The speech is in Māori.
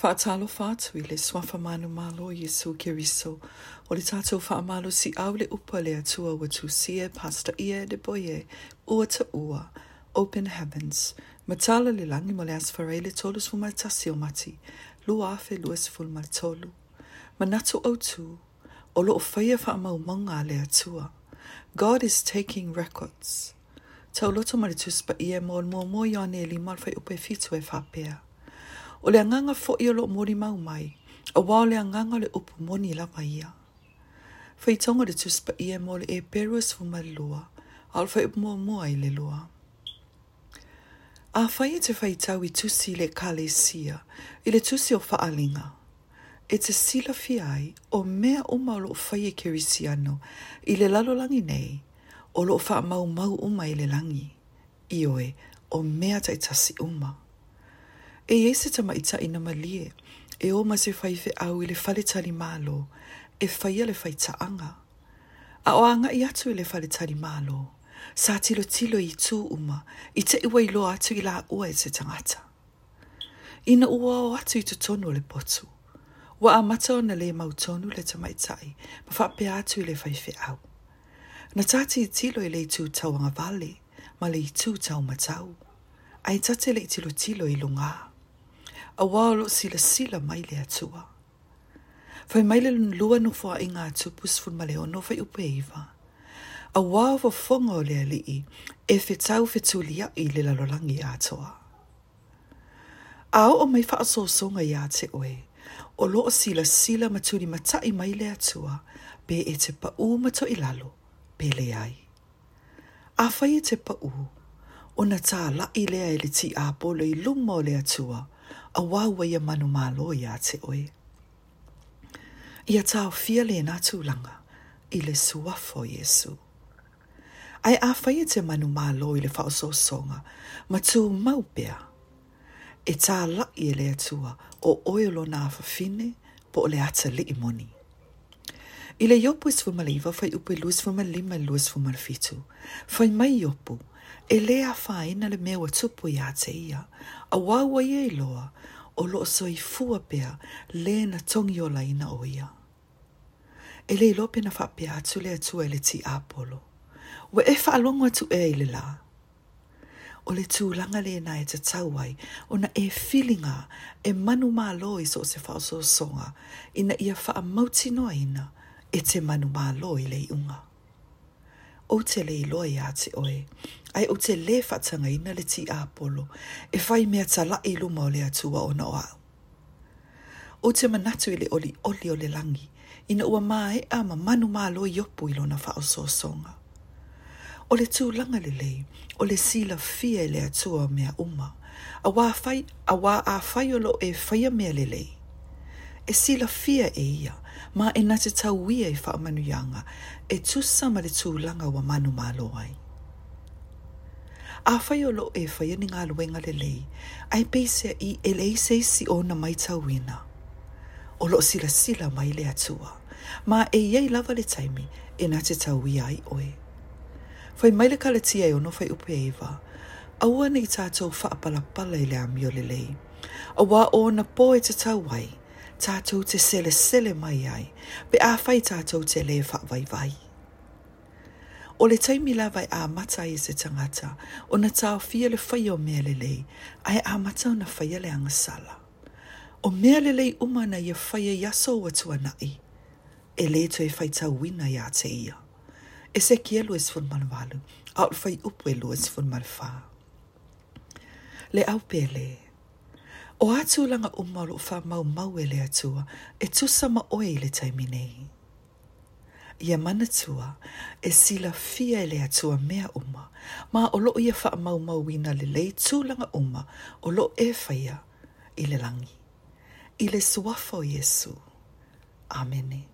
Faatalo fatu i le suafa manumalo Yesu Kiriso. O le tātou faamalo si au le upa le atua wa tusia pasta ia de boye ua ta ua. Open heavens. Matala le langi mo le asfarai le tolu sfumaltasi o mati. Lua afe lua sfulmal tolu. Manatu o tu. O lo o whaia faamaumonga le atua. God is taking records. Tau loto maritus pa ia mo mo mo li malfai upe fitu e whapea. o le anganga fo i olo mori mau mai, a wā le anganga le upu moni la mai ia. Whai tonga de tuspa i e mole e perus fu mai lua, alfa whai mua mua i le lua. A fai e te whai tau i tusi le kale sia, i le tusi o whaalinga. E te sila fiai o mea o maulo o whai e kerisi ano, i le lalolangi nei, o lo wha mau mau uma i le langi. Ioe, o mea tai tasi uma. E ye se tama ita ina malie, e o ma se faife au i le fale tali malo, e faia le faita anga. A o anga i atu i le fale tali malo, sa tilo tilo i tū uma, i te iwa i loa atu i la ua e se tangata. Ina ua o atu i te tonu le potu, wa a mata o na le mau tonu le tama itai, ma fa pe atu i le faife au. Na tati i tilo i le i tū tau anga vale, ma le i tū tau matau. Ai tate le i tilo tilo i lunga. i lunga a wālo sila sila mai le atua. Fai mai le lua no fua inga atu pusfun ma leo no fai upe iwa. A wāwa fonga o le alii e fe tau fe tūlia i le lalolangi atoa. A o o mai faa sōsonga i ate oe, o loo sila sila matuni mata i mai le atua, pe e te pa u mato i lalo, pe le ai. A fai e te pa u, o na tā la i lea e le ti a polo i lumo le atua, a wāua ia manu mālo ia te oe. Ia tāo fia le nā tūlanga i le suafo Jesu. Ai a whai e te manu mālo i le whaososonga ma tū maupea. E tā lai e le atua o oelo nā whawhine po o le ata li i moni. I le iopu i swumaliva, whai upu i luas fumalima i luas fumalfitu. Whai mai iopu, e lea whaena le mea wa tupu ia te ia, a wawa ia i loa, o lo so i fua pia le na tongi o laina o ia. E le lope na wha pia atu le atu e le ti apolo, we e wha alongo atu e le la. O le tū langa le na e te tauai, o na e filinga e manu mā loi so se whao so songa, ina ia wha a mauti noa ina e te manu mā loi le unga. unga o te le iloa ia te oe. Ai o te le whatanga ina le ti a polo, e whai mea ta la ilu mao le atua o na oau. O te manatu ele oli oli o le langi, ina ua mae a ma manu maa loi opu ilo na whao so songa. O le tū langa le lei, o le sila fia ele atua mea uma, a wā a wā a whai e whai mea le lei e sila fia e ia, ma e nate tau ia i whaamanu yanga, e tusa ma le tūlanga wa manu mālo ai. A o lo e whai ni ngā luenga le lei, ai pese i e lei se si o na mai tau ina. O lo sila sila mai le atua, ma e iei lava le taimi, e nate tau ia ai oe. Whai mai le kalatia e ono whai upe eiva, aua nei tātou whaapalapala i le amio le lei, a wā o na pō e te tau wai, tātou te sele sele mai ai, pe a whai tātou te le wha vai vai. O le taimi la vai a mata i se tangata, o na tau fia le whai o mea le ai a mata o na whai le angasala. O mea le lei umana i a whai a e yaso o atua nai, e le to e whai tau wina i a te ia. E se kia luas fun manu a o le whai upwe luas fun manu Le au pele, O atu langa umalo wha mau mau ele atua, e tusa ma oe ile taiminei. Ia mana tua, e sila fia ele atua mea uma, ma o lo ia wha mau mau wina le lei tū langa uma, o lo e whaia ile langi. Ile suafo yesu. Amenei.